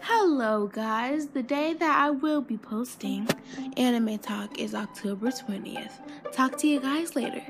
Hello, guys. The day that I will be posting Anime Talk is October 20th. Talk to you guys later.